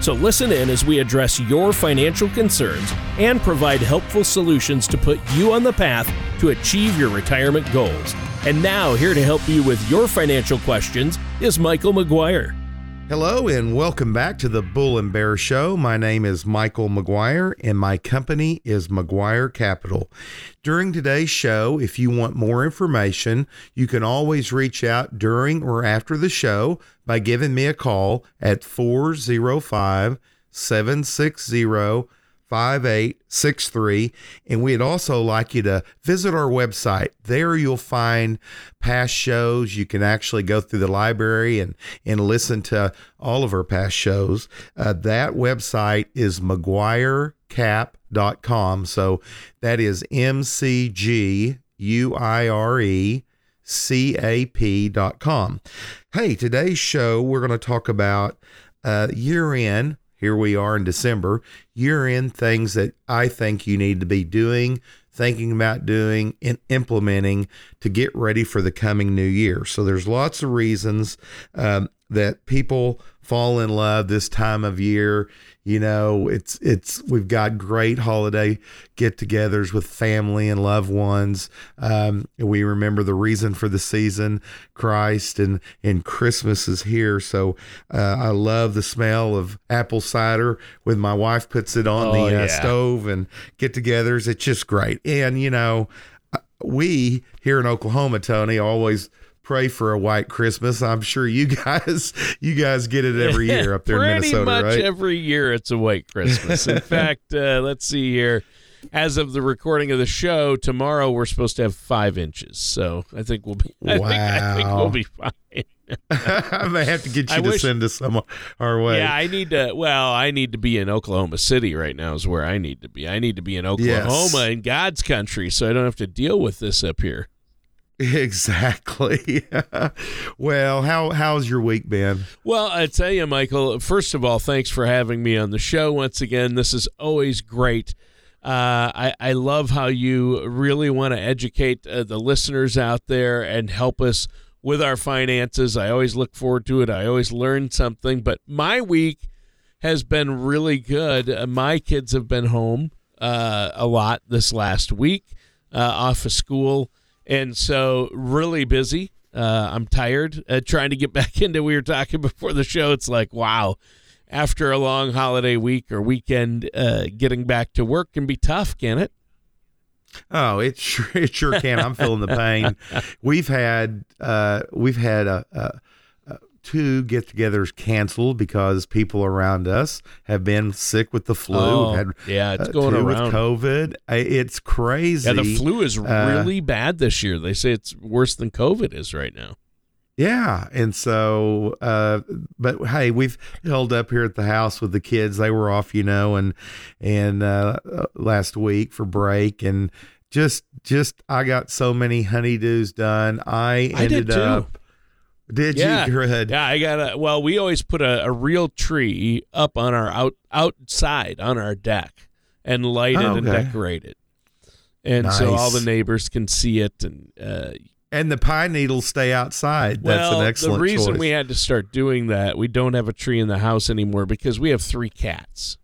So listen in as we address your financial concerns and provide helpful solutions to put you on the path to achieve your retirement goals. And now, here to help you with your financial questions is Michael McGuire. Hello and welcome back to the Bull and Bear Show. My name is Michael McGuire and my company is McGuire Capital. During today's show, if you want more information, you can always reach out during or after the show by giving me a call at 405 760 5863. And we'd also like you to visit our website. There you'll find past shows. You can actually go through the library and, and listen to all of our past shows. Uh, that website is McGuireCap.com. So that is M C G U I R E cap.com. Hey, today's show, we're going to talk about uh, year end here we are in December, year in things that I think you need to be doing, thinking about doing, and implementing to get ready for the coming new year. So there's lots of reasons um, that people fall in love this time of year. You know, it's it's we've got great holiday get-togethers with family and loved ones. Um, we remember the reason for the season, Christ, and and Christmas is here. So uh, I love the smell of apple cider when my wife puts it on oh, the uh, yeah. stove and get-togethers. It's just great. And you know, uh, we here in Oklahoma, Tony, always pray for a white Christmas. I'm sure you guys you guys get it every year up there in Minnesota, Pretty much right? every year it's a white Christmas. In fact, uh, let's see here. As of the recording of the show, tomorrow we're supposed to have five inches. So I think we'll be. I, wow. think, I think we'll be fine. I may have to get you I to wish, send us some our way. Yeah, I need to. Well, I need to be in Oklahoma City right now. Is where I need to be. I need to be in Oklahoma yes. in God's country, so I don't have to deal with this up here. Exactly. well, how how's your week been? Well, I tell you, Michael. First of all, thanks for having me on the show once again. This is always great. Uh, I I love how you really want to educate uh, the listeners out there and help us with our finances. I always look forward to it. I always learn something. But my week has been really good. Uh, my kids have been home uh, a lot this last week, uh, off of school and so really busy. Uh, I'm tired uh, trying to get back into. We were talking before the show. It's like wow, after a long holiday week or weekend, uh, getting back to work can be tough, can it? Oh, it sure it sure can. I'm feeling the pain. We've had uh, we've had a, a two get togethers canceled because people around us have been sick with the flu. Oh, had, yeah, it's uh, going around. with COVID. It's crazy. Yeah, the flu is uh, really bad this year. They say it's worse than COVID is right now. Yeah. And so, uh, but hey, we've held up here at the house with the kids. They were off, you know, and, and, uh, last week for break and just, just, I got so many honeydews done. I ended I up, did yeah. you? Yeah, I got a. Well, we always put a, a real tree up on our out outside on our deck and light oh, it and decorate it, and nice. so all the neighbors can see it and. Uh, and the pine needles stay outside. That's well, an excellent The reason choice. we had to start doing that, we don't have a tree in the house anymore because we have three cats.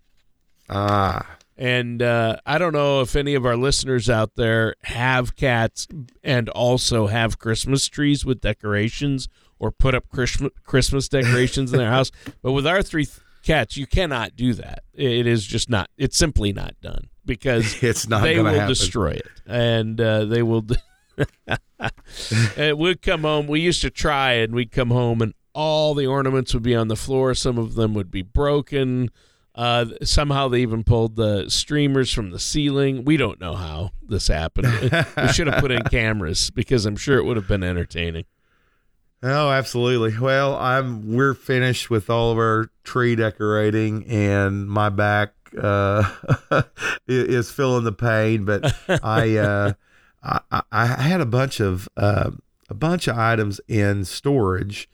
Ah. And uh, I don't know if any of our listeners out there have cats and also have Christmas trees with decorations or put up Christmas decorations in their house. But with our three cats, you cannot do that. It is just not. It's simply not done because it's not. They will happen. destroy it, and uh, they will. and we'd come home. We used to try, and we'd come home, and all the ornaments would be on the floor. Some of them would be broken. Uh, somehow they even pulled the streamers from the ceiling. We don't know how this happened. we should have put in cameras because I'm sure it would have been entertaining. Oh, absolutely. Well, I'm we're finished with all of our tree decorating, and my back uh, is feeling the pain, but I, uh, I, I had a bunch of uh, a bunch of items in storage,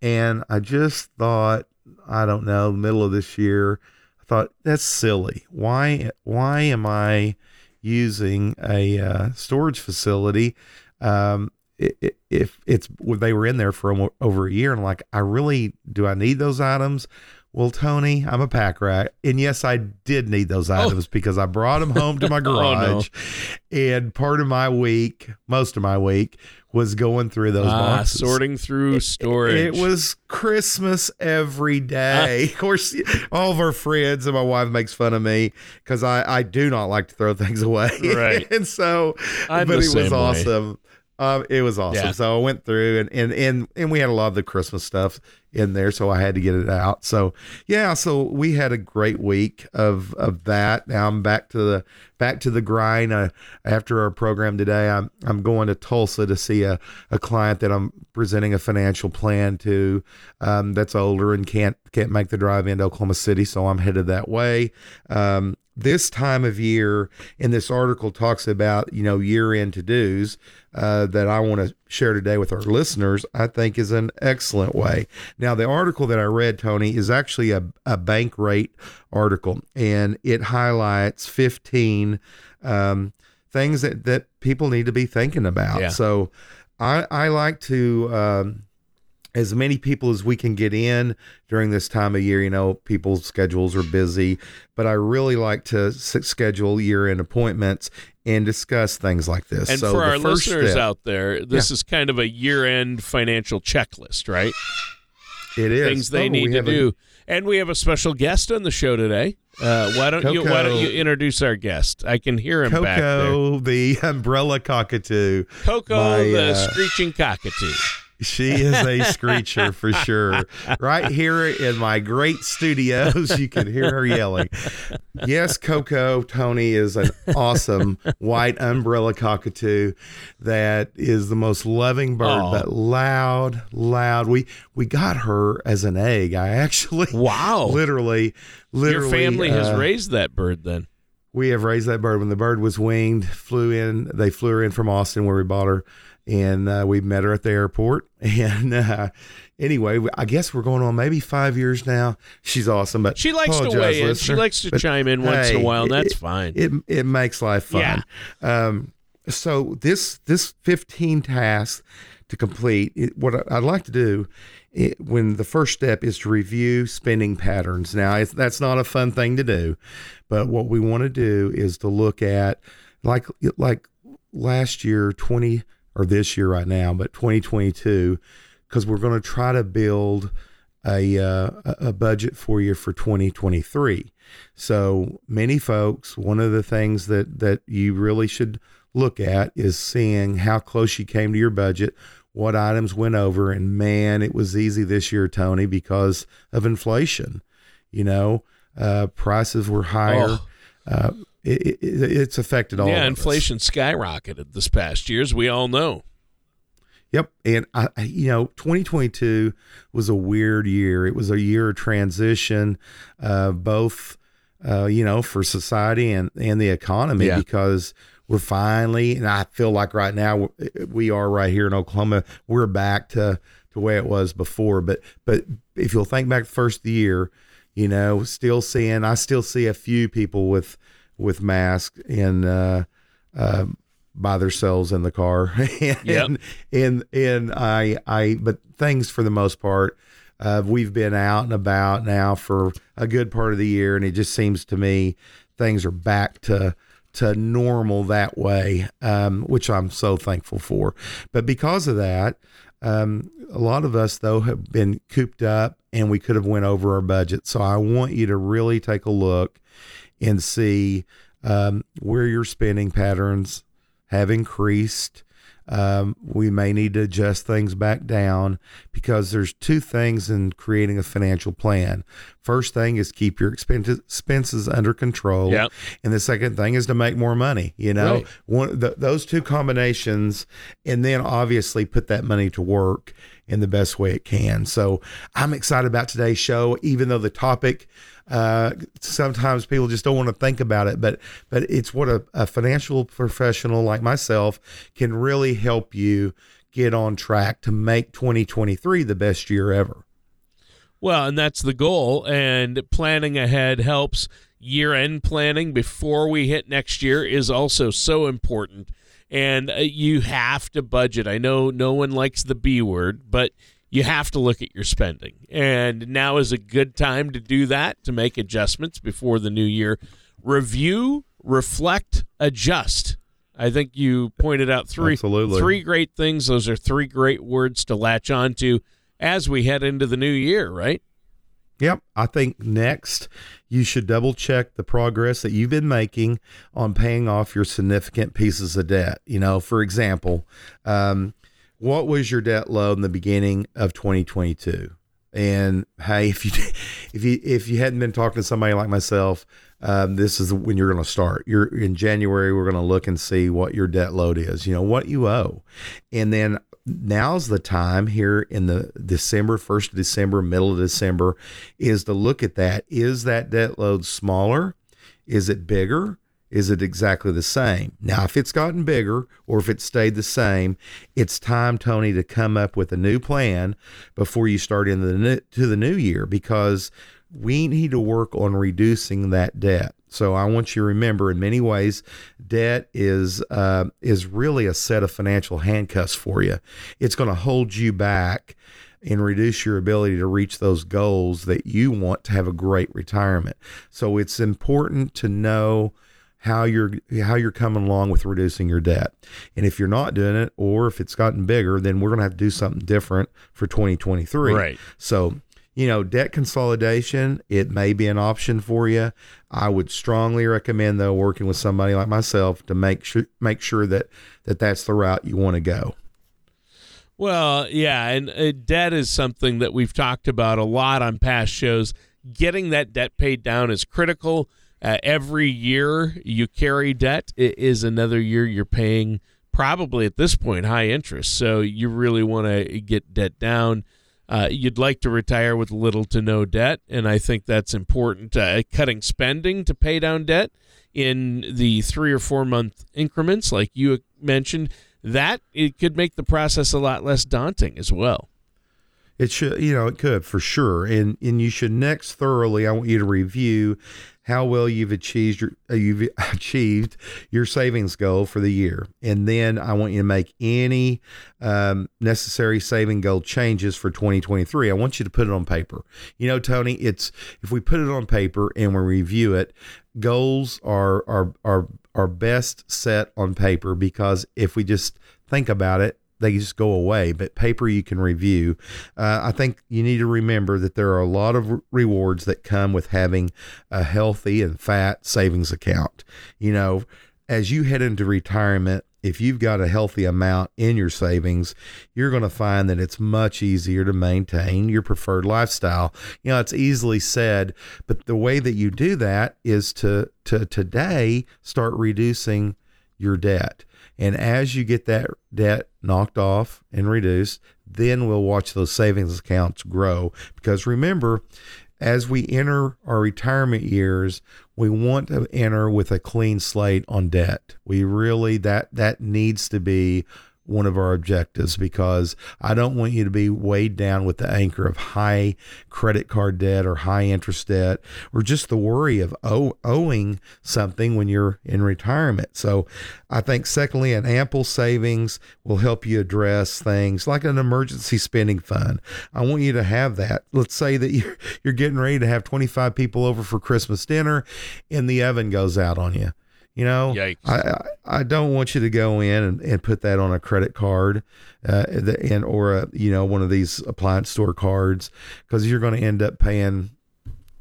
and I just thought, I don't know, middle of this year, I thought that's silly. Why why am I using a uh, storage facility? Um, if it's they were in there for over a year, and like, I really do I need those items? Well, Tony, I'm a pack rat. And yes, I did need those oh. items oh. because I brought them home to my garage. oh, no. And part of my week, most of my week, was going through those ah, boxes. Sorting through storage. It, it was Christmas every day. of course, all of our friends and my wife makes fun of me because I, I do not like to throw things away. Right. and so, I'm but it was awesome. Um, it was awesome. Yeah. So I went through and, and and and we had a lot of the Christmas stuff in there, so I had to get it out. So yeah, so we had a great week of of that. Now I'm back to the back to the grind. Uh, after our program today, I'm I'm going to Tulsa to see a, a client that I'm presenting a financial plan to. Um, that's older and can't can't make the drive into Oklahoma City, so I'm headed that way. Um, this time of year, and this article talks about you know year end to dos uh, that I want to share today with our listeners, I think is an excellent way. Now, the article that I read, Tony, is actually a, a Bankrate article, and it highlights 15 um, things that, that people need to be thinking about. Yeah. So I, I like to. Um, as many people as we can get in during this time of year. You know, people's schedules are busy, but I really like to schedule year end appointments and discuss things like this. And so for our listeners step, out there, this yeah. is kind of a year end financial checklist, right? It is things they oh, need to do. A, and we have a special guest on the show today. Uh, why don't Coco, you Why don't you introduce our guest? I can hear him Coco, back there. the umbrella cockatoo. Coco, my, the uh, screeching cockatoo. She is a screecher for sure. Right here in my great studios, you can hear her yelling. Yes, Coco Tony is an awesome white umbrella cockatoo that is the most loving bird, Aww. but loud, loud. We we got her as an egg. I actually wow, literally, literally. Your family uh, has raised that bird then. We have raised that bird when the bird was winged. Flew in. They flew her in from Austin where we bought her and uh, we met her at the airport. And uh, anyway, I guess we're going on maybe five years now. She's awesome, but she likes to weigh in. She likes to but, chime in once hey, in a while. That's it, fine. It it makes life fun. Yeah. Um, so this this 15 tasks to complete. It, what I'd like to do it, when the first step is to review spending patterns. Now, that's not a fun thing to do, but what we want to do is to look at like like last year 20 or this year right now, but 2022, because we're going to try to build a uh, a budget for you for 2023. So many folks, one of the things that that you really should look at is seeing how close you came to your budget, what items went over, and man, it was easy this year, Tony, because of inflation. You know, uh, prices were higher. Oh. Uh, it, it, it's affected all. Yeah, inflation us. skyrocketed this past year, as we all know. Yep, and I, you know, 2022 was a weird year. It was a year of transition, uh, both, uh, you know, for society and and the economy yeah. because we're finally, and I feel like right now we are right here in Oklahoma. We're back to to where it was before. But but if you'll think back the first year, you know, still seeing, I still see a few people with with masks and uh, uh, by themselves in the car. and, yep. and and I I but things for the most part. Uh, we've been out and about now for a good part of the year, and it just seems to me things are back to to normal that way, um, which I'm so thankful for. But because of that, um, a lot of us though have been cooped up, and we could have went over our budget. So I want you to really take a look and see um, where your spending patterns have increased. Um, we may need to adjust things back down because there's two things in creating a financial plan. First thing is keep your expenses expenses under control, Yep. and the second thing is to make more money. You know, Right. one th- those two combinations, and then obviously put that money to work in the best way it can. So I'm excited about today's show, even though the topic uh, sometimes people just don't want to think about it, but but it's what a, a financial professional like myself can really help you get on track to make 2023 the best year ever. Well, and that's the goal. And planning ahead helps. Year end planning before we hit next year is also so important. And uh, you have to budget. I know no one likes the B word, but you have to look at your spending. And now is a good time to do that, to make adjustments before the new year. Review, reflect, adjust. I think you pointed out three Absolutely. three great things. Those are three great words to latch on to as we head into the new year, right? Yep. I think next you should double check the progress that you've been making on paying off your significant pieces of debt. You know, for example, um, what was your debt load in the beginning of 2022? And hey, if you if you if you hadn't been talking to somebody like myself, um, this is when you're going to start. You're in January. We're going to look and see what your debt load is. You know what you owe, and then now's the time here in the December, first of December, middle of December, is to look at that. Is that debt load smaller? Is it bigger? Is it exactly the same? Now, if it's gotten bigger or if it stayed the same, it's time, Tony, to come up with a new plan before you start into the new, to the new year because we need to work on reducing that debt. So I want you to remember, in many ways, debt is uh, is really a set of financial handcuffs for you. It's going to hold you back and reduce your ability to reach those goals that you want to have a great retirement. So it's important to know how you're how you're coming along with reducing your debt. And if you're not doing it or if it's gotten bigger, then we're going to have to do something different for 2023. Right. So, you know, debt consolidation, it may be an option for you. I would strongly recommend though working with somebody like myself to make sure make sure that that that's the route you want to go. Well, yeah, and uh, debt is something that we've talked about a lot on past shows. Getting that debt paid down is critical. Uh, every year you carry debt it is another year you're paying probably at this point high interest. So you really want to get debt down. Uh, you'd like to retire with little to no debt, and I think that's important. Uh, cutting spending to pay down debt in the three or four month increments, like you mentioned, that it could make the process a lot less daunting as well. It should, you know, it could for sure. And and you should next thoroughly. I want you to review how well you've achieved your uh, you've achieved your savings goal for the year, and then I want you to make any um, necessary saving goal changes for 2023. I want you to put it on paper. You know, Tony, it's if we put it on paper and we review it, goals are are are are best set on paper because if we just think about it they just go away. But paper you can review. Uh, I think you need to remember that there are a lot of rewards that come with having a healthy and fat savings account. You know, as you head into retirement, if you've got a healthy amount in your savings, you're going to find that it's much easier to maintain your preferred lifestyle. You know, it's easily said, but the way that you do that is to to today start reducing your debt. And as you get that debt knocked off and reduced, then we'll watch those savings accounts grow. Because remember, as we enter our retirement years, we want to enter with a clean slate on debt. We really that that needs to be one of our objectives because I don't want you to be weighed down with the anchor of high credit card debt or high interest debt or just the worry of owe, owing something when you're in retirement. So I think secondly an ample savings will help you address things like an emergency spending fund. I want you to have that. Let's say that you're you're getting ready to have 25 people over for Christmas dinner and the oven goes out on you. You know, Yikes. I, I don't want you to go in and, and put that on a credit card, uh, and or a you know one of these appliance store cards because you're going to end up paying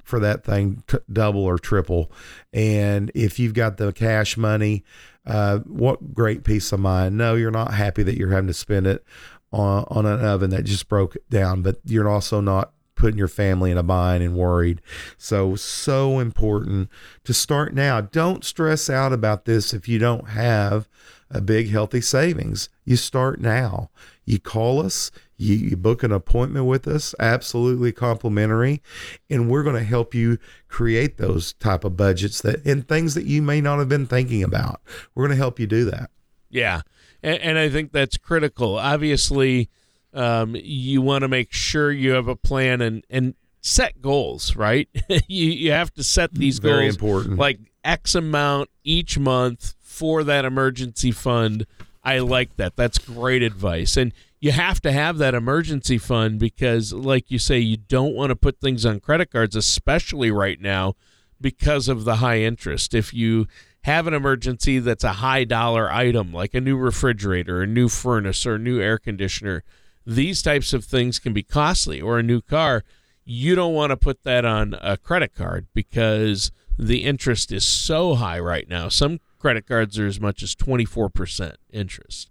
for that thing t- double or triple. And if you've got the cash money, uh, what great peace of mind. No, you're not happy that you're having to spend it on on an oven that just broke down, but you're also not putting your family in a bind and worried. So, so important to start now. Don't stress out about this if you don't have a big, healthy savings. You start now. You call us, you, you book an appointment with us, absolutely complimentary, and we're going to help you create those type of budgets that and things that you may not have been thinking about. We're going to help you do that. Yeah, and, and I think that's critical. Obviously, um, you want to make sure you have a plan and and set goals. Right, you you have to set these Very goals important. like X amount each month for that emergency fund. I like that. That's great advice. And you have to have that emergency fund because, like you say, you don't want to put things on credit cards, especially right now because of the high interest. If you have an emergency that's a high dollar item, like a new refrigerator, a new furnace, or a new air conditioner, these types of things can be costly, or a new car. You don't want to put that on a credit card because the interest is so high right now. Some credit cards are as much as 24% interest.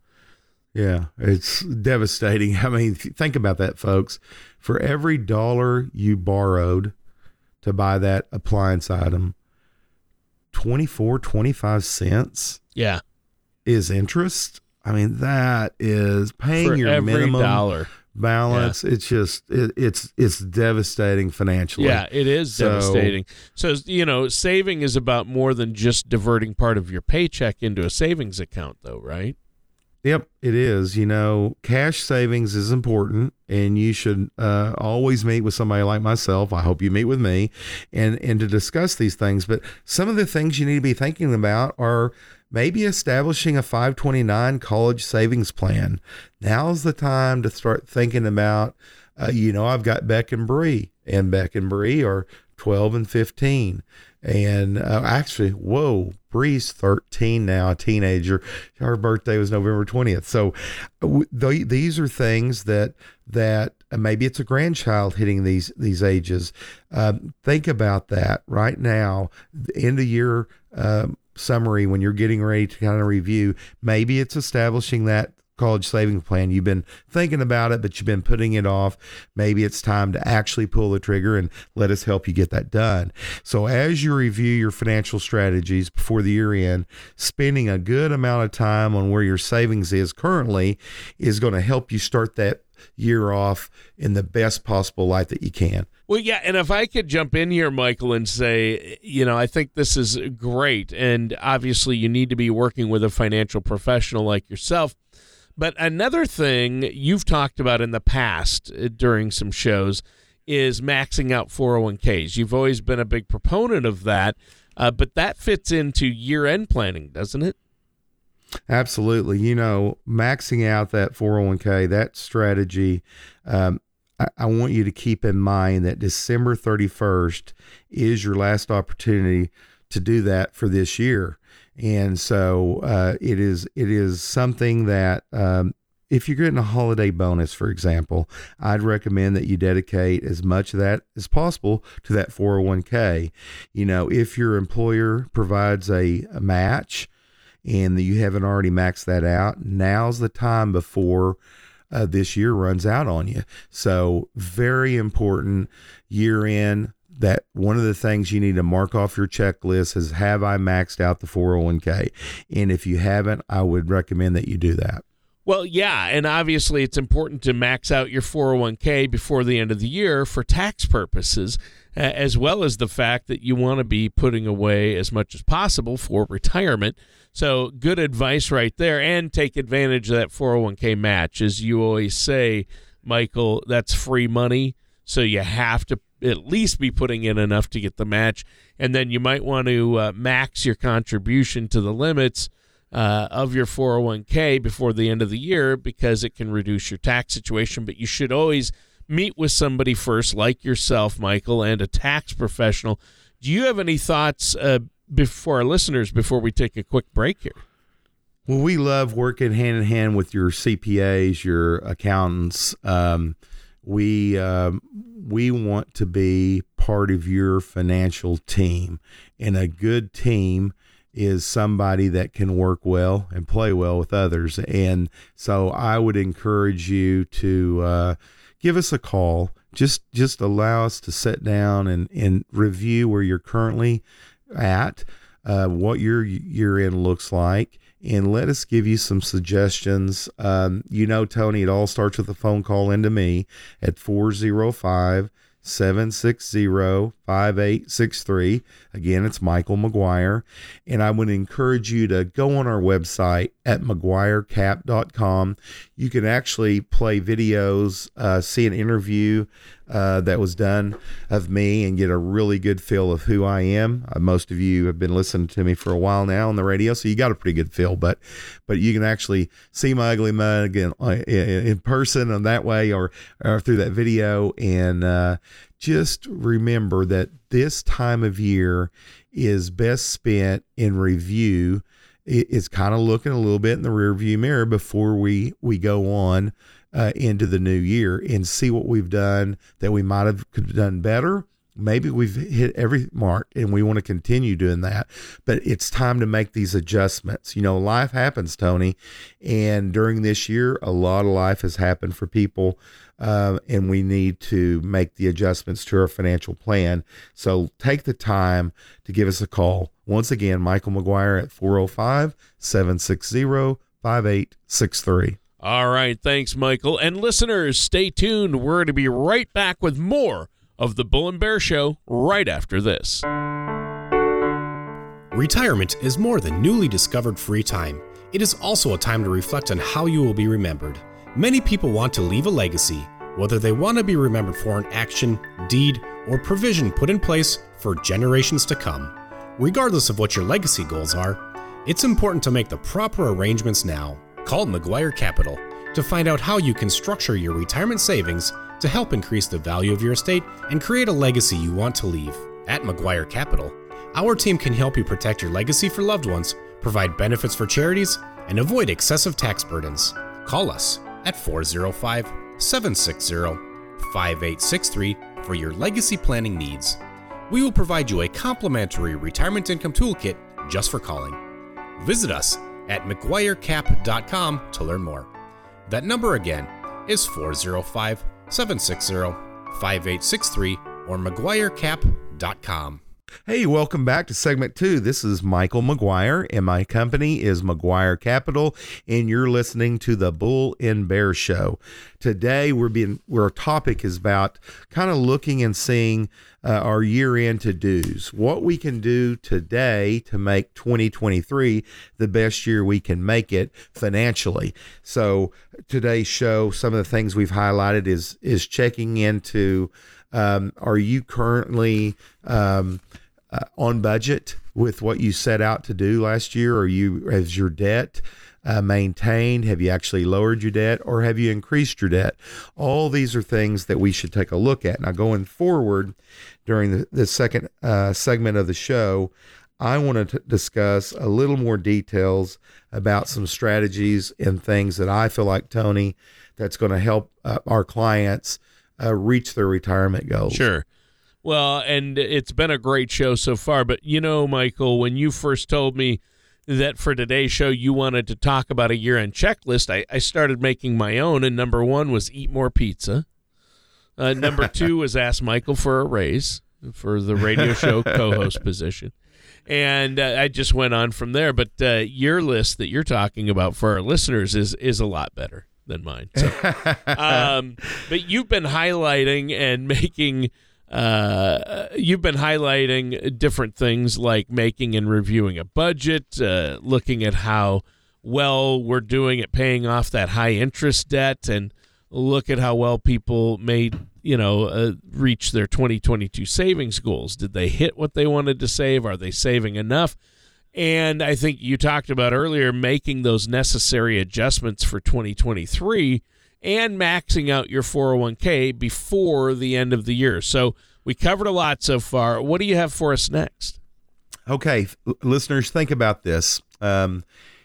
Yeah, it's devastating. I mean, think about that, folks. For every dollar you borrowed to buy that appliance item, 24, 25 cents Yeah. is interest. I mean, that is paying For your minimum dollar. balance. It's just it, it's it's devastating financially. Yeah, it is So- devastating. So, you know, saving is about more than just diverting part of your paycheck into a savings account, though, right? Yep, it is. You know, cash savings is important, and you should uh, always meet with somebody like myself. I hope you meet with me, and and to discuss these things. But some of the things you need to be thinking about are maybe establishing a 529 college savings plan. Now's the time to start thinking about. Uh, you know, I've got Beck and Bree, and Beck and Bree are 12 and 15. And uh, actually, whoa, Bree's 13 now, a teenager. Her birthday was November 20th. So th- these are things that that uh, maybe it's a grandchild hitting these these ages. Um, think about that right now. in The year um, summary when you're getting ready to kind of review. Maybe it's establishing that college savings plan. You've been thinking about it, but you've been putting it off. Maybe it's time to actually pull the trigger and let us help you get that done. So, as you review your financial strategies before the year end, spending a good amount of time on where your savings is currently is going to help you start that year off in the best possible light that you can. Well, yeah, and if I could jump in here, Michael, and say, you know, I think this is great, and obviously you need to be working with a financial professional like yourself. But another thing you've talked about in the past uh, during some shows is maxing out 401ks. You've always been a big proponent of that, uh, but that fits into year end planning, doesn't it? Absolutely. You know, maxing out that 401k, that strategy, um, I, I want you to keep in mind that December 31st is your last opportunity to do that for this year. And so uh, it is it is something that um, if you're getting a holiday bonus, for example, I'd recommend that you dedicate as much of that as possible to that 401k. You know, if your employer provides a, a match, and you haven't already maxed that out, now's the time before uh, this year runs out on you. So, very important year in that one of the things you need to mark off your checklist is have I maxed out the 401k? And if you haven't, I would recommend that you do that. Well, yeah, and obviously it's important to max out your 401k before the end of the year for tax purposes, as well as the fact that you want to be putting away as much as possible for retirement. So, good advice right there, and take advantage of that 401k match. As you always say, Michael, that's free money. So, you have to at least be putting in enough to get the match. And then you might want to uh, max your contribution to the limits uh, of your 401k before the end of the year because it can reduce your tax situation. But you should always meet with somebody first, like yourself, Michael, and a tax professional. Do you have any thoughts uh, before our listeners before we take a quick break here? Well, we love working hand in hand with your CPAs, your accountants. Um, we um, we want to be part of your financial team, and a good team is somebody that can work well and play well with others. And so, I would encourage you to uh, give us a call. just just allow us to sit down and and review where you're currently at, uh, what your year end looks like, and let us give you some suggestions. Um, you know, Tony, it all starts with a phone call into me at 405 760 5863. Again, it's Michael McGuire. And I would encourage you to go on our website at McGuireCap.com. You can actually play videos, uh, see an interview uh, that was done of me, and get a really good feel of who I am. Uh, most of you have been listening to me for a while now on the radio, so you got a pretty good feel. But but you can actually see my ugly mug in, uh, in person and that way, or, or through that video, and uh, just remember that this time of year is best spent in review. It's kind of looking a little bit in the rearview mirror before we we go on uh, into the new year and see what we've done that we might have could have done better. Maybe we've hit every mark and we want to continue doing that, but it's time to make these adjustments. You know, life happens, Tony, and during this year, a lot of life has happened for people uh, and we need to make the adjustments to our financial plan. So take the time to give us a call. Once again, Michael McGuire at 405 760 5863. All right. Thanks, Michael. And listeners, stay tuned. We're going to be right back with more of the Bull and Bear Show right after this. Retirement is more than newly discovered free time. It is also a time to reflect on how you will be remembered. Many people want to leave a legacy, whether they want to be remembered for an action, deed, or provision put in place for generations to come. Regardless of what your legacy goals are, it's important to make the proper arrangements now. Call McGuire Capital to find out how you can structure your retirement savings to help increase the value of your estate and create a legacy you want to leave. At McGuire Capital, our team can help you protect your legacy for loved ones, provide benefits for charities, and avoid excessive tax burdens. Call us at 405 760 5863 for your legacy planning needs. We will provide you a complimentary retirement income toolkit just for calling. Visit us at McGuireCap.com to learn more. That number again is 405 760 5863 or McGuireCap.com. Hey, welcome back to segment two. This is Michael McGuire, and my company is McGuire Capital, and you're listening to the Bull and Bear Show. Today, we're being our topic is about kind of looking and seeing uh, our year-end to-dos, what we can do today to make 2023 the best year we can make it financially. So, today's show, some of the things we've highlighted is is checking into. Um, are you currently um, uh, on budget with what you set out to do last year? Are you has your debt uh, maintained? Have you actually lowered your debt, or have you increased your debt? All these are things that we should take a look at. Now, going forward during the, the second uh, segment of the show, I want to discuss a little more details about some strategies and things that I feel like Tony that's going to help uh, our clients uh, reach their retirement goals. Sure. Well, and it's been a great show so far. But you know, Michael, when you first told me that for today's show you wanted to talk about a year end checklist, I, I started making my own. And number one was eat more pizza. Uh, number two was ask Michael for a raise for the radio show co host position. And uh, I just went on from there. But uh, your list that you're talking about for our listeners is is a lot better than mine. So, um, but you've been highlighting and making uh, you've been highlighting different things like making and reviewing a budget, uh, looking at how well we're doing at paying off that high interest debt, and look at how well people made you know uh, reach their 2022 savings goals. Did they hit what they wanted to save? Are they saving enough? And I think you talked about earlier making those necessary adjustments for 2023 and maxing out your 401k before the end of the year. So we covered a lot so far. What do you have for us next? Okay, listeners, think about this. Um,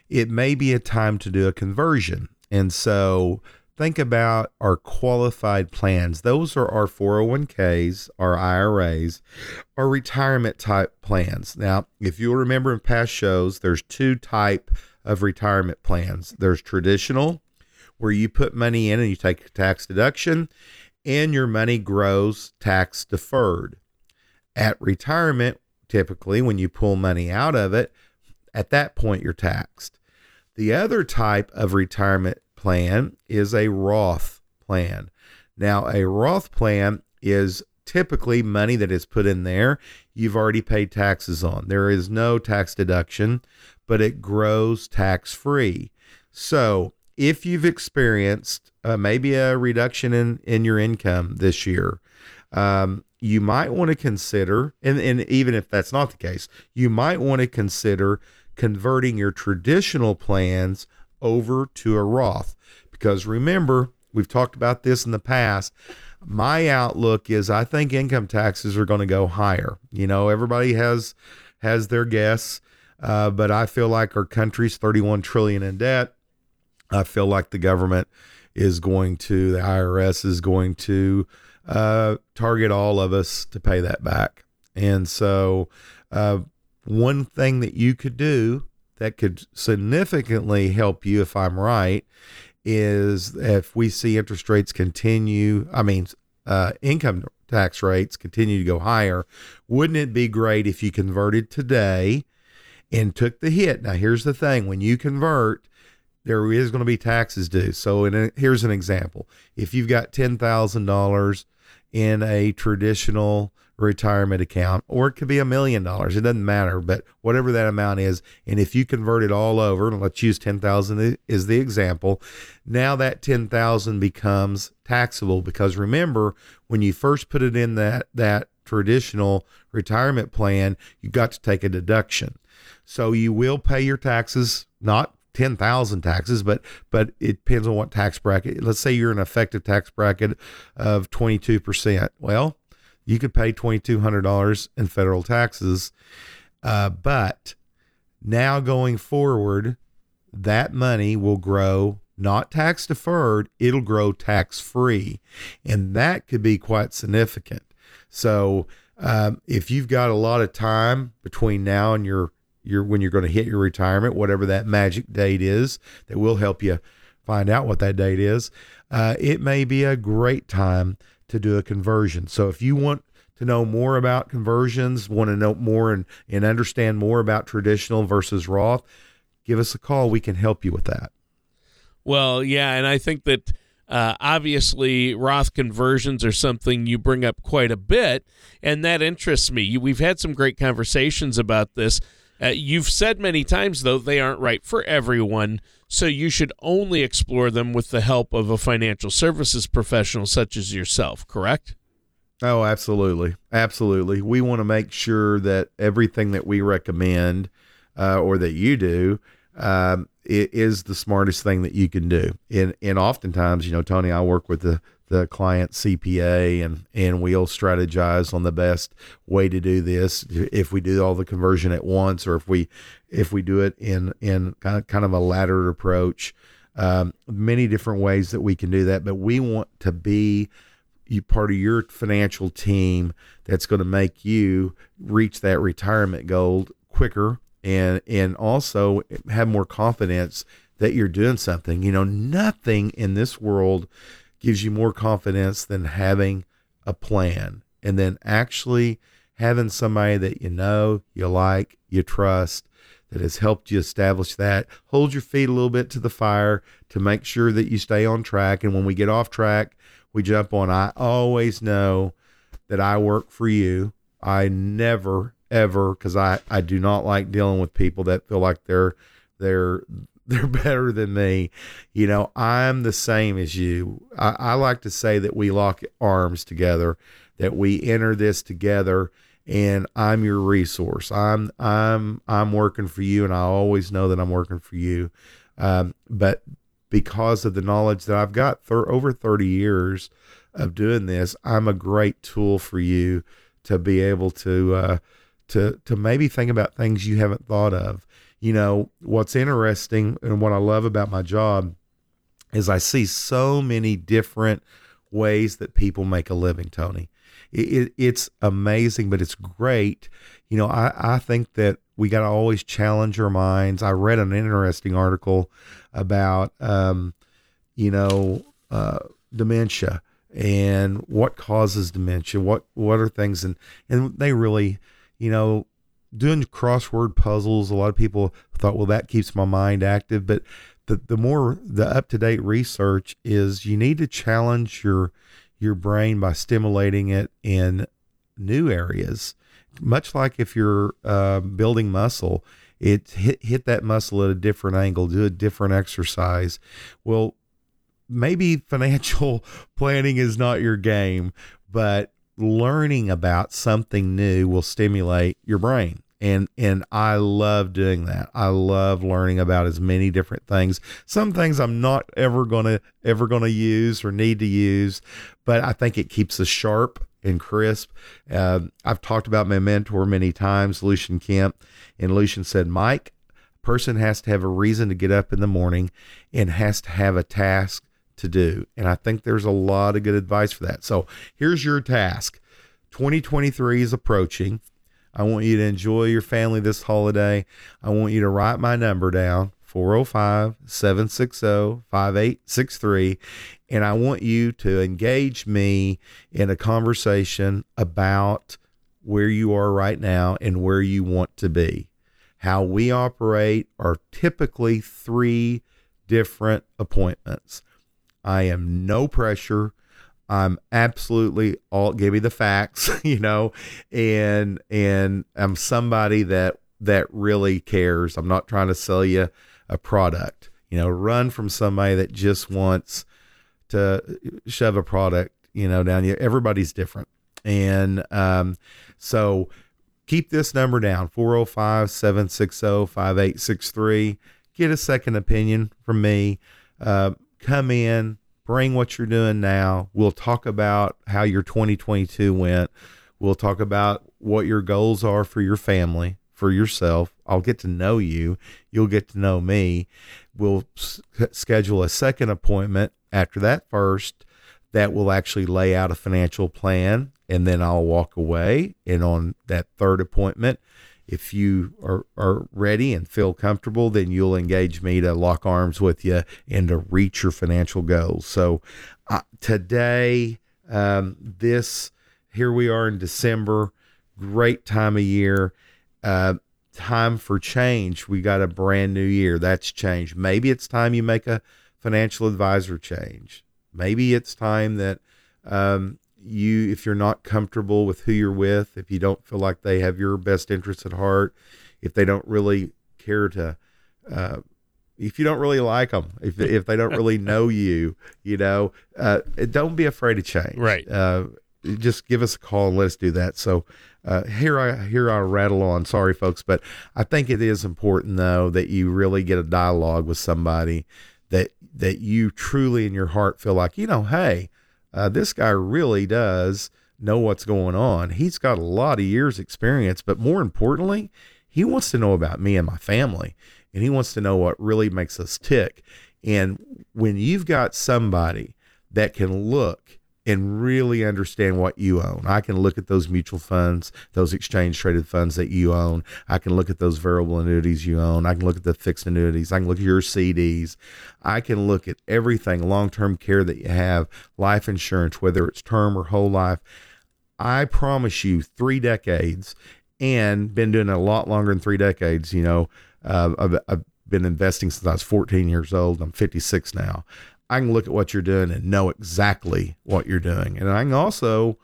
it may be a time to do a conversion. And so think about our qualified plans. Those are our 401ks, our IRAs, our retirement type plans. Now, if you'll remember in past shows, there's two type of retirement plans. There's traditional where you put money in and you take a tax deduction and your money grows tax deferred. At retirement, typically when you pull money out of it, at that point you're taxed. The other type of retirement plan is a Roth plan. Now, a Roth plan is typically money that is put in there you've already paid taxes on. There is no tax deduction, but it grows tax free. So, if you've experienced uh, maybe a reduction in, in your income this year, um, you might want to consider, and, and even if that's not the case, you might want to consider converting your traditional plans over to a Roth. Because remember, we've talked about this in the past. My outlook is I think income taxes are going to go higher. You know, everybody has has their guess, uh, but I feel like our country's 31 trillion in debt. I feel like the government is going to, the IRS is going to uh, target all of us to pay that back. And so, uh, one thing that you could do that could significantly help you, if I'm right, is if we see interest rates continue, I mean, uh, income tax rates continue to go higher, wouldn't it be great if you converted today and took the hit? Now, here's the thing when you convert, there is going to be taxes due. So, a, here's an example if you've got $10,000 in a traditional retirement account, or it could be a million dollars. It doesn't matter, but whatever that amount is, and if you convert it all over, let's use ten thousand is the example. Now that ten thousand becomes taxable because remember when you first put it in that that traditional retirement plan, you got to take a deduction. So you will pay your taxes, not 10,000 taxes, but but it depends on what tax bracket. Let's say you're an effective tax bracket of 22%. Well, you could pay $2,200 in federal taxes. Uh, but now going forward, that money will grow not tax deferred, it'll grow tax free. And that could be quite significant. So, um, if you've got a lot of time between now and your your when you're going to hit your retirement, whatever that magic date is, that will help you find out what that date is. Uh, it may be a great time to do a conversion. So if you want to know more about conversions, want to know more and, and understand more about traditional versus Roth, give us a call. We can help you with that. Well, yeah, and I think that uh, obviously Roth conversions are something you bring up quite a bit, and that interests me. We've had some great conversations about this. Uh, you've said many times, though, they aren't right for everyone, so you should only explore them with the help of a financial services professional such as yourself, correct? Oh, absolutely. Absolutely. We want to make sure that everything that we recommend uh, or that you do um, is the smartest thing that you can do. And, and oftentimes, you know, Tony, I work with the, the client CPA and, and we'll strategize on the best way to do this. If we do all the conversion at once, or if we, if we do it in, in kind of, kind of a laddered approach, um, many different ways that we can do that, but we want to be you part of your financial team that's going to make you reach that retirement goal quicker and and also have more confidence that you're doing something. You know, nothing in this world gives you more confidence than having a plan and then actually having somebody that you know, you like, you trust that has helped you establish that. Hold your feet a little bit to the fire to make sure that you stay on track and when we get off track, we jump on. I always know that I work for you. I never ever because I I do not like dealing with people that feel like they're they're they're better than me. You know, I'm the same as you. I, I like to say that we lock arms together, that we enter this together, and I'm your resource. I'm I'm I'm working for you, and I always know that I'm working for you. Um, but because of the knowledge that I've got for over 30 years of doing this, I'm a great tool for you to be able to uh, to to maybe think about things you haven't thought of. You know, what's interesting and what I love about my job is I see so many different ways that people make a living, Tony. It, it, it's amazing, but it's great. You know, I, I think that we got to always challenge our minds. I read an interesting article about, um, you know, uh, dementia and what causes dementia what what are things and and they really you know doing crossword puzzles a lot of people thought well that keeps my mind active. But the, the more the up-to-date research is you need to challenge your your brain by stimulating it in new areas. Much like if you're uh, building muscle it hit, hit that muscle at a different angle do a different exercise. Well maybe financial planning is not your game but learning about something new will stimulate your brain and and I love doing that. I love learning about as many different things. Some things I'm not ever gonna ever gonna use or need to use, but I think it keeps us sharp and crisp. Uh, I've talked about my mentor many times, Lucian Kemp, and Lucian said, Mike, a person has to have a reason to get up in the morning and has to have a task to do. And I think there's a lot of good advice for that. So here's your task. 2023 is approaching. I want you to enjoy your family this holiday. I want you to write my number down 405 760 5863. And I want you to engage me in a conversation about where you are right now and where you want to be. How we operate are typically three different appointments. I am no pressure. I'm absolutely all give me the facts, you know, and and I'm somebody that that really cares. I'm not trying to sell you a product. You know, run from somebody that just wants to shove a product, you know, down you. Everybody's different. And um, so keep this number down 405 760 5863. Get a second opinion from me. Uh, come in, bring what you're doing now. We'll talk about how your 2022 went. We'll talk about what your goals are for your family, for yourself. I'll get to know you. You'll get to know me. We'll s- schedule a second appointment after that first that will actually lay out a financial plan and then I'll walk away. And on that third appointment, if you are, are ready and feel comfortable, then you'll engage me to lock arms with you and to reach your financial goals. So uh, today, um, this, here we are in December, great time of year. Uh, time for change. We got a brand new year. That's change. Maybe it's time you make a financial advisor change. Maybe it's time that um, you if you're not comfortable with who you're with, if you don't feel like they have your best interests at heart, if they don't really care to, uh, if you don't really like them, if if they don't really know you, you know, uh, don't be afraid to change. Right. Uh, just give us a call and let us do that. So uh, here I here I rattle on. Sorry, folks, but I think it is important though that you really get a dialogue with somebody that that you truly in your heart feel like you know, hey, uh, this guy really does know what's going on. He's got a lot of years experience, but more importantly, he wants to know about me and my family, and he wants to know what really makes us tick. And when you've got somebody that can look and really understand what you own. I can look at those mutual funds, those exchange traded funds that you own. I can look at those variable annuities you own. I can look at the fixed annuities. I can look at your CDs. I can look at everything long term care that you have, life insurance, whether it's term or whole life. I promise you, three decades and been doing it a lot longer than three decades. You know, uh, I've, I've been investing since I was 14 years old. I'm 56 now. I can look at what you're doing and know exactly what you're doing. And I can also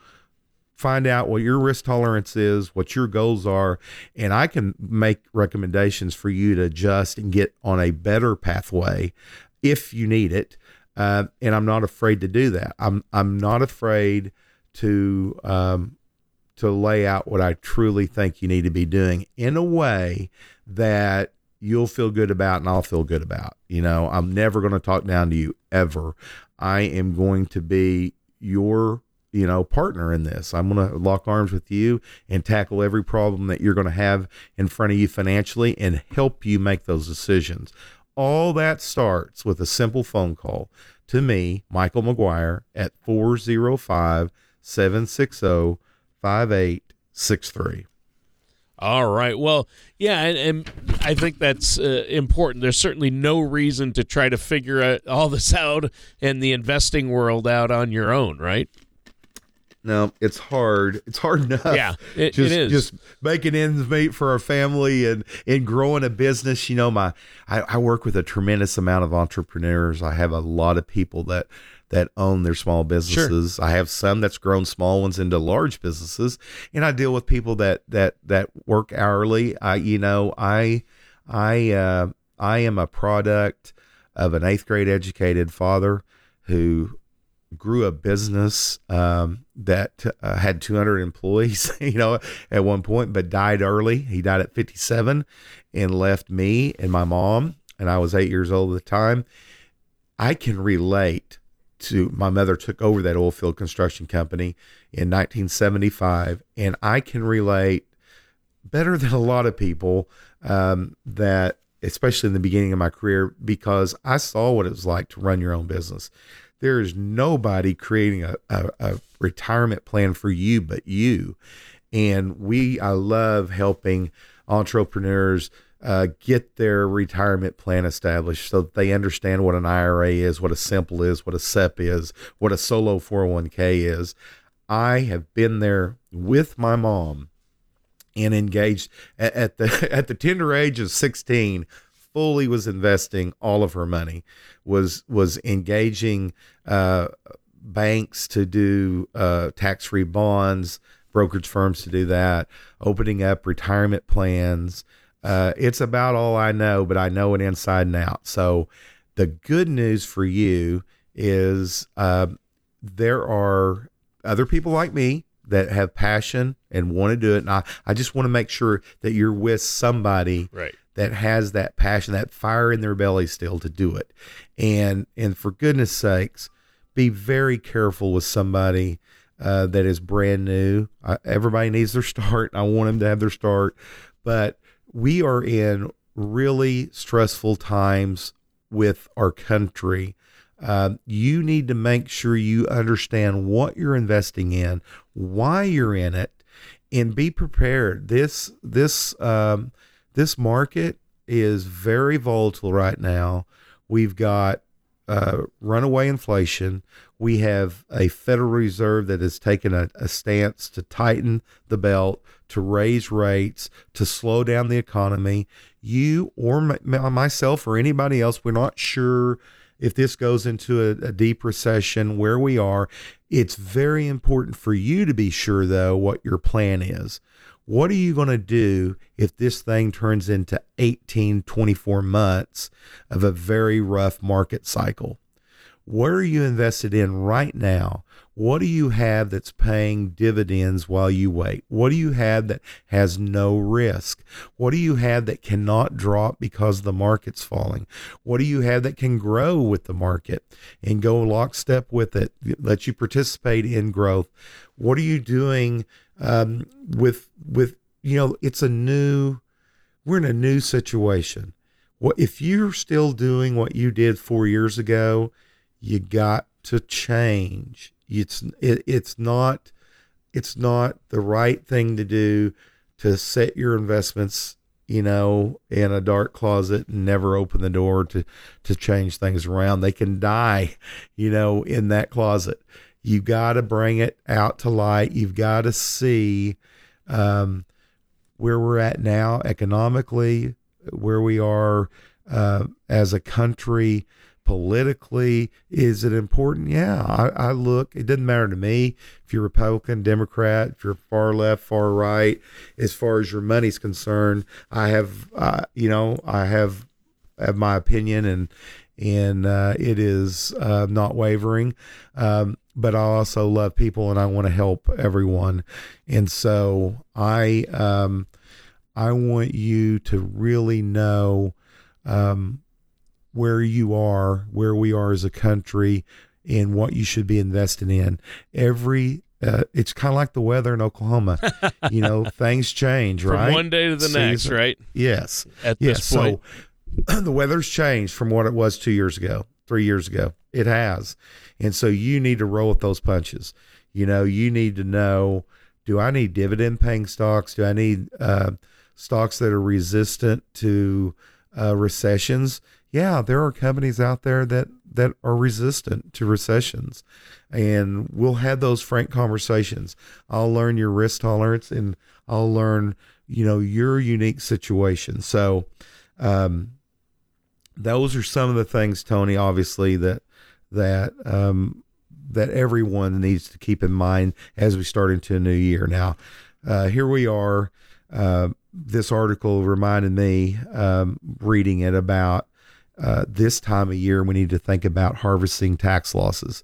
find out what your risk tolerance is, what your goals are, and I can make recommendations for you to adjust and get on a better pathway if you need it. Uh, and I'm not afraid to do that. I'm I'm not afraid to um, to lay out what I truly think you need to be doing in a way that you'll feel good about and I'll feel good about. You know, I'm never going to talk down to you ever. I am going to be your, you know, partner in this. I'm going to lock arms with you and tackle every problem that you're going to have in front of you financially and help you make those decisions. All that starts with a simple phone call to me, Michael McGuire, at 405 760 5863. All right. Well, yeah, and, and I think that's uh, important. There's certainly no reason to try to figure all this out in the investing world out on your own, right? No, it's hard. It's hard enough. Yeah, it, just, it is. Just making ends meet for our family and and growing a business. You know, my I, I work with a tremendous amount of entrepreneurs. I have a lot of people that that own their small businesses. Sure. I have some that's grown small ones into large businesses, and I deal with people that that that work hourly. I you know I I uh, I am a product of an eighth grade educated father who grew a business um, that uh, had 200 employees, you know, at one point, but died early. He died at 57 and left me and my mom, and I was eight years old at the time. I can relate to my mother took over that oil field construction company in 1975, and I can relate better than a lot of people um, that especially in the beginning of my career because I saw what it was like to run your own business there is nobody creating a, a, a retirement plan for you but you. And we, I love helping entrepreneurs uh, get their retirement plan established so that they understand what an IRA is, what a simple is, what a SEP is, what a solo 401k is. I have been there with my mom and engaged at, at the at the tender age of 16 fully was investing all of her money was was engaging uh, banks to do uh, tax free bonds, brokerage firms to do that, opening up retirement plans. Uh, it's about all I know, but I know it inside and out. So the good news for you is uh, there are other people like me that have passion and want to do it. And I, I just want to make sure that you're with somebody right that has that passion, that fire in their belly still to do it. And and for goodness sakes, be very careful with somebody uh, that is brand new. I, everybody needs their start. I want them to have their start, but we are in really stressful times with our country. Uh, you need to make sure you understand what you're investing in, why you're in it, and be prepared. This this um, this market is very volatile right now. We've got uh, runaway inflation. We have a Federal Reserve that has taken a, a, stance to tighten the belt, to raise rates, to slow down the economy. You or myself or anybody else, we're not sure if this goes into a, a deep recession, where we are. It's very important for you to be sure, though, what your plan is. What are you going to do if this thing turns into 18, 24 months of a very rough market cycle? What are you invested in right now? What do you have that's paying dividends while you wait? What do you have that has no risk? What do you have that cannot drop because the market's falling? What do you have that can grow with the market and go lockstep with it, let you participate in growth? What are you doing um, with with you know it's a new we're in a new situation. What if you're still doing what you did four years ago? You got to change. It's it, it's not it's not the right thing to do to set your investments you know in a dark closet and never open the door to to change things around they can die you know in that closet you got to bring it out to light. You've got to see um, where we're at now economically, where we are uh, as a country politically. Is it important? Yeah, I, I, look. It doesn't matter to me if you're Republican, Democrat, if you're far left, far right. As far as your money's concerned, I have, uh, you know, I have have my opinion and and uh, it is uh, not wavering. Um, but I also love people and I want to help everyone. And so I um, I want you to really know um, where you are, where we are as a country, and what you should be investing in. Every uh, it's kind of like the weather in Oklahoma. you know, things change, right? From one day to the Season. next, right? Yes. At yes. this point. So the weather's changed from what it was two years ago, three years ago. It has. And so you need to roll with those punches. You know, you need to know do I need dividend paying stocks? Do I need uh, stocks that are resistant to uh, recessions. Yeah, there are companies out there that that are resistant to recessions, and we'll have those frank conversations. I'll learn your risk tolerance, and I'll learn you know your unique situation. So, um, those are some of the things, Tony. Obviously, that that um, that everyone needs to keep in mind as we start into a new year. Now, uh, here we are. Uh, this article reminded me um, reading it about uh, this time of year we need to think about harvesting tax losses.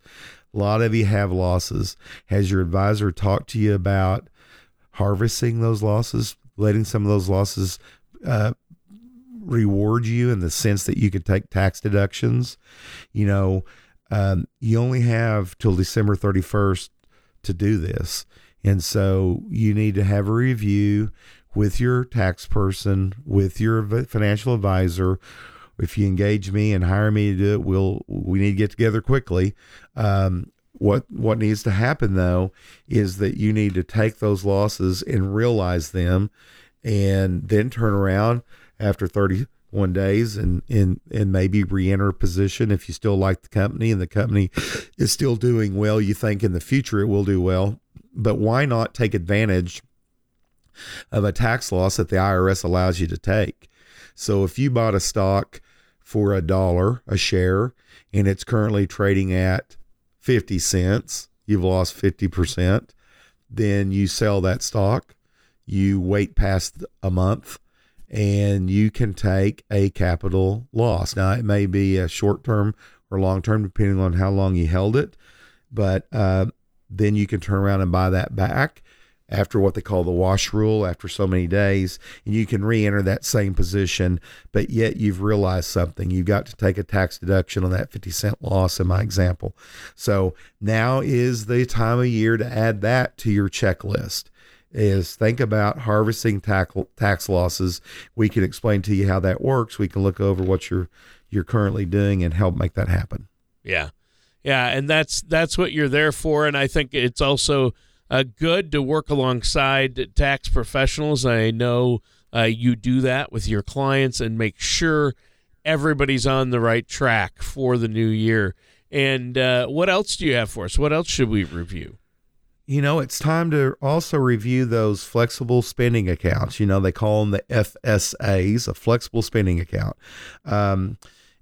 A lot of you have losses. Has your advisor talked to you about harvesting those losses, letting some of those losses uh, reward you in the sense that you could take tax deductions? You know, um, you only have till December 31st to do this. And so you need to have a review with your tax person, with your financial advisor. If you engage me and hire me to do it, we'll we need to get together quickly. Um, what what needs to happen though is that you need to take those losses and realize them, and then turn around after thirty one days and and and maybe re-enter a position if you still like the company and the company is still doing well you think in the future it will do well but why not take advantage of a tax loss that the IRS allows you to take so if you bought a stock for a dollar a share and it's currently trading at 50 cents. You've lost 50% then you sell that stock. You wait past a month and you can take a capital loss. Now, it may be a short term or long term, depending on how long you held it, but uh, then you can turn around and buy that back after what they call the wash rule after so many days and you can re-enter that same position but yet you've realized something you've got to take a tax deduction on that 50 cent loss in my example so now is the time of year to add that to your checklist is think about harvesting tax, tax losses. We can explain to you how that works. We can look over what you're you're currently doing and help make that happen. Yeah, yeah, and that's that's what you're there for. And I think it's also uh, good to work alongside tax professionals. I know uh, you do that with your clients and make sure everybody's on the right track for the new year. And uh, what else do you have for us? What else should we review? you know, it's time to also review those flexible spending accounts. You know, they call them the FSAs, a flexible spending account. Um,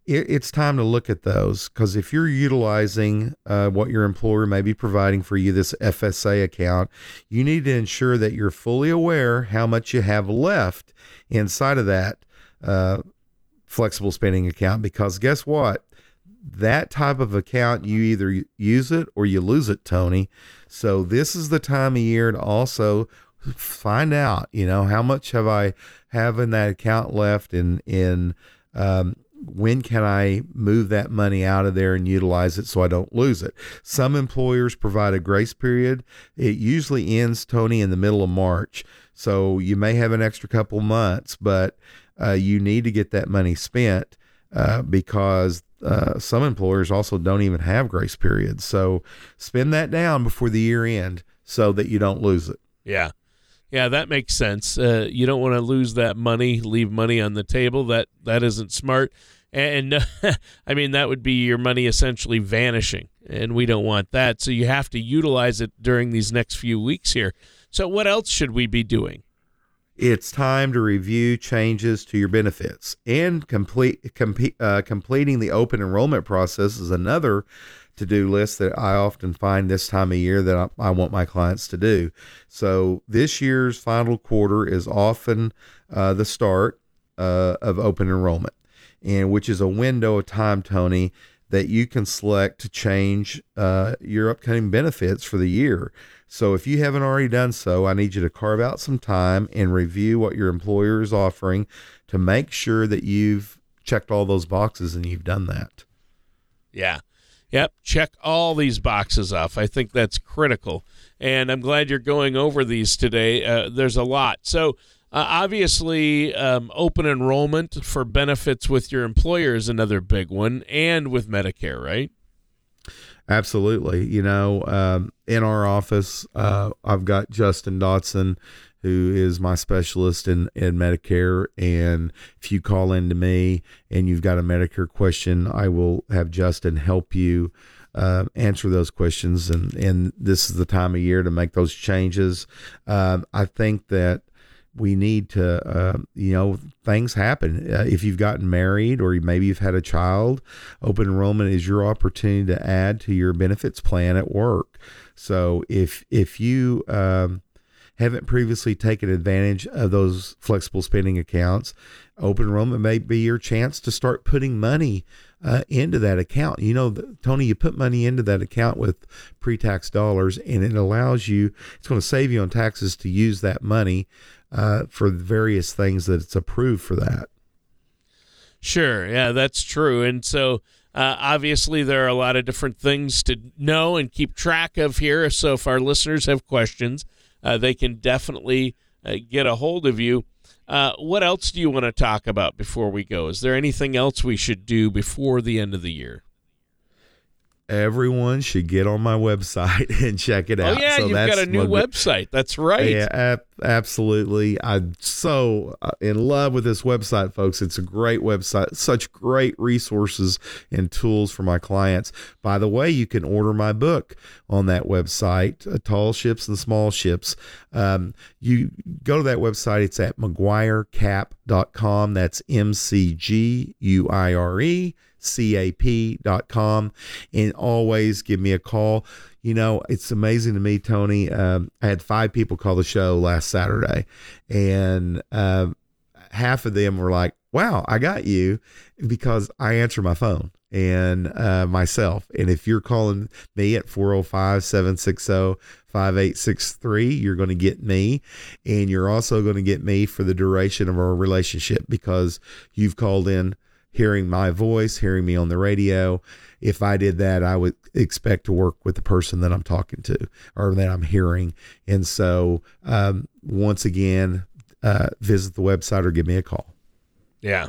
it, it's time to look at those because if you're utilizing uh, what your employer may be providing for you, this FSA account, you need to ensure that you're fully aware how much you have left inside of that uh, flexible spending account. Because guess what? that type of account, you either use it or you lose it, Tony. So this is the time of year to also find out, you know, how much have I have in that account left and in um, when can I move that money out of there and utilize it so I don't lose it? Some employers provide a grace period. It usually ends, Tony, in the middle of March. So you may have an extra couple months, but uh, you need to get that money spent uh, because uh, some employers also don't even have grace periods. So spend that down before the year end so that you don't lose it. Yeah. Yeah, that makes sense. Uh, you don't want to lose that money, leave money on the table. That that isn't smart. And I mean that would be your money essentially vanishing, and we don't want that. So you have to utilize it during these next few weeks here. So what else should we be doing? it's time to review changes to your benefits and complete com- uh, completing the open enrollment process is another to-do list that I often find this time of year that I, I want my clients to do. So this year's final quarter is often uh, the start uh, of open enrollment, and which is a window of time, Tony, that you can select to change uh, your upcoming benefits for the year. So if you haven't already done so, I need you to carve out some time and review what your employer is offering to make sure that you've checked all those boxes and you've done that. Yeah. Yep. Check all these boxes off. I think that's critical. And I'm glad you're going over these today. Uh, there's a lot. So, uh, obviously, um, open enrollment for benefits with your employer is another big one, and with Medicare, right? Absolutely. You know, um, in our office, uh, I've got Justin Dotson, who is my specialist in, in Medicare. And if you call into me and you've got a Medicare question, I will have Justin help you uh, answer those questions. And, and this is the time of year to make those changes. Um, I think that we need to, uh, you know, things happen. Uh, if you've gotten married or maybe you've had a child, open enrollment is your opportunity to add to your benefits plan at work. So if if you um, haven't previously taken advantage of those flexible spending accounts, open enrollment may be your chance to start putting money uh, into that account. You know, Tony, you put money into that account with pre tax dollars, and it allows you, it's going to save you on taxes to use that money uh, for various things that it's approved for that. Sure. Yeah, that's true. And so, uh, obviously, there are a lot of different things to know and keep track of here. So, if our listeners have questions, uh, they can definitely uh, get a hold of you. Uh, what else do you want to talk about before we go? Is there anything else we should do before the end of the year? Everyone should get on my website and check it out. Oh yeah, so you've got a new website. That's right. Yeah, ab- absolutely. I'm so uh, in love with this website, folks. It's a great website. Such great resources and tools for my clients. By the way, you can order my book on that website, uh, Tall Ships and Small Ships. Um, you go to that website. It's at mcguirecap.com. That's M C G U I R E cap.com and always give me a call. You know, it's amazing to me, Tony. Um, I had five people call the show last Saturday, and uh, half of them were like, wow, I got you because I answer my phone and uh, myself. And if you're calling me at 405 760 5863, you're going to get me. And you're also going to get me for the duration of our relationship because you've called in hearing my voice, hearing me on the radio. If I did that, I would expect to work with the person that I'm talking to or that I'm hearing. And so, um, once again, uh, visit the website or give me a call. Yeah,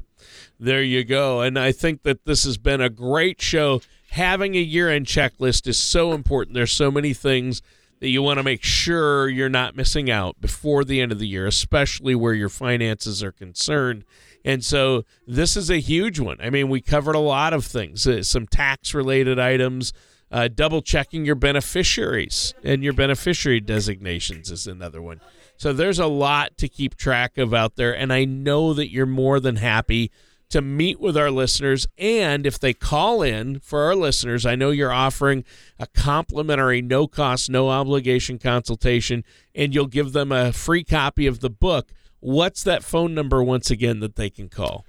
there you go. And I think that this has been a great show. Having a year end checklist is so important. There's so many things that you want to make sure you're not missing out before the end of the year, especially where your finances are concerned. And so this is a huge one. I mean, we covered a lot of things, uh, some tax related items. Uh, double checking your beneficiaries and your beneficiary designations is another one. So there's a lot to keep track of out there. And I know that you're more than happy to meet with our listeners. And if they call in for our listeners, I know you're offering a complimentary, no cost, no obligation consultation, and you'll give them a free copy of the book. What's that phone number once again that they can call?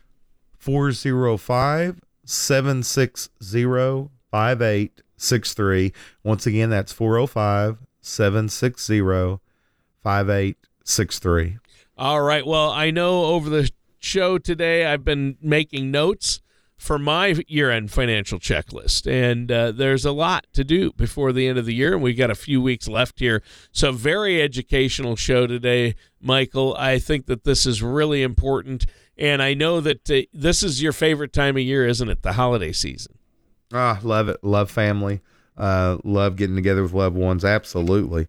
405 760 5863. Once again, that's 405 760 5863. All right. Well, I know over the show today I've been making notes for my year end financial checklist. And uh, there's a lot to do before the end of the year. And we've got a few weeks left here. So, very educational show today, Michael. I think that this is really important. And I know that uh, this is your favorite time of year, isn't it? The holiday season. Ah, love it. Love family. Uh, love getting together with loved ones. Absolutely.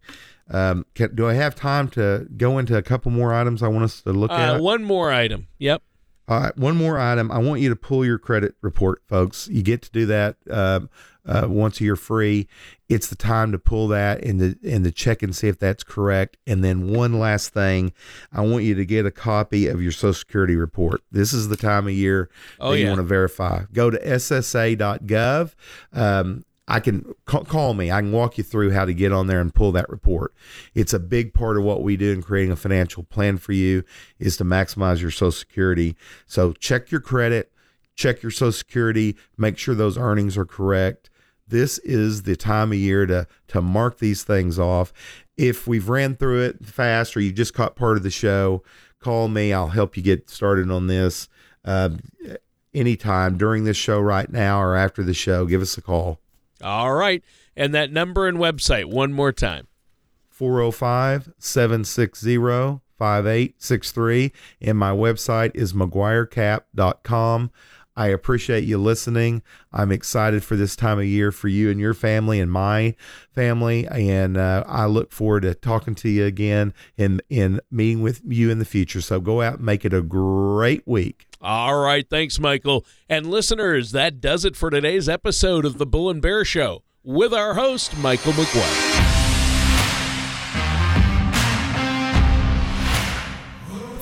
Um, can, do I have time to go into a couple more items I want us to look uh, at? One more item. Yep. All right, one more item. I want you to pull your credit report, folks. You get to do that uh, uh, once a year free. It's the time to pull that and to and to check and see if that's correct. And then one last thing, I want you to get a copy of your Social Security report. This is the time of year oh, that you want to verify. Go to SSA.gov. Um, I can call, me. I can walk you through how to get on there and pull that report. It's a big part of what we do in creating a financial plan for you is to maximize your social security. So check your credit, check your social security, make sure those earnings are correct. This is the time of year to to mark these things off. If we've ran through it fast or you just caught part of the show, call me. I'll help you get started on this. Uh, anytime during this show right now or after the show, give us a call. All right. And that number and website one more time 405 760 5863. And my website is mcguirecap.com. I appreciate you listening. I'm excited for this time of year for you and your family and my family, and uh, I look forward to talking to you again and in meeting with you in the future. So go out and make it a great week. All right, thanks, Michael. And listeners, that does it for today's episode of the Bull and Bear Show with our host, Michael McGuire.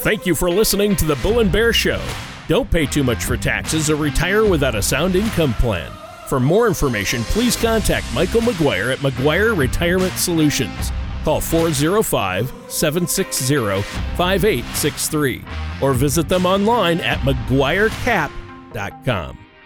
Thank you for listening to the Bull and Bear Show. Don't pay too much for taxes or retire without a sound income plan. For more information, please contact Michael McGuire at McGuire Retirement Solutions. Call 405 760 5863 or visit them online at McGuireCap.com.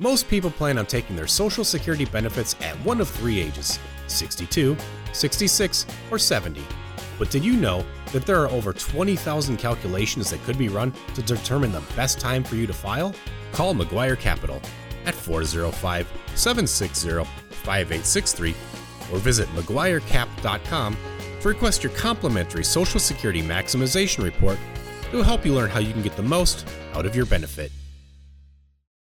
Most people plan on taking their Social Security benefits at one of three ages 62, 66, or 70. But did you know that there are over 20,000 calculations that could be run to determine the best time for you to file? Call McGuire Capital at 405 760 5863 or visit McGuireCap.com to request your complimentary Social Security Maximization Report that will help you learn how you can get the most out of your benefit.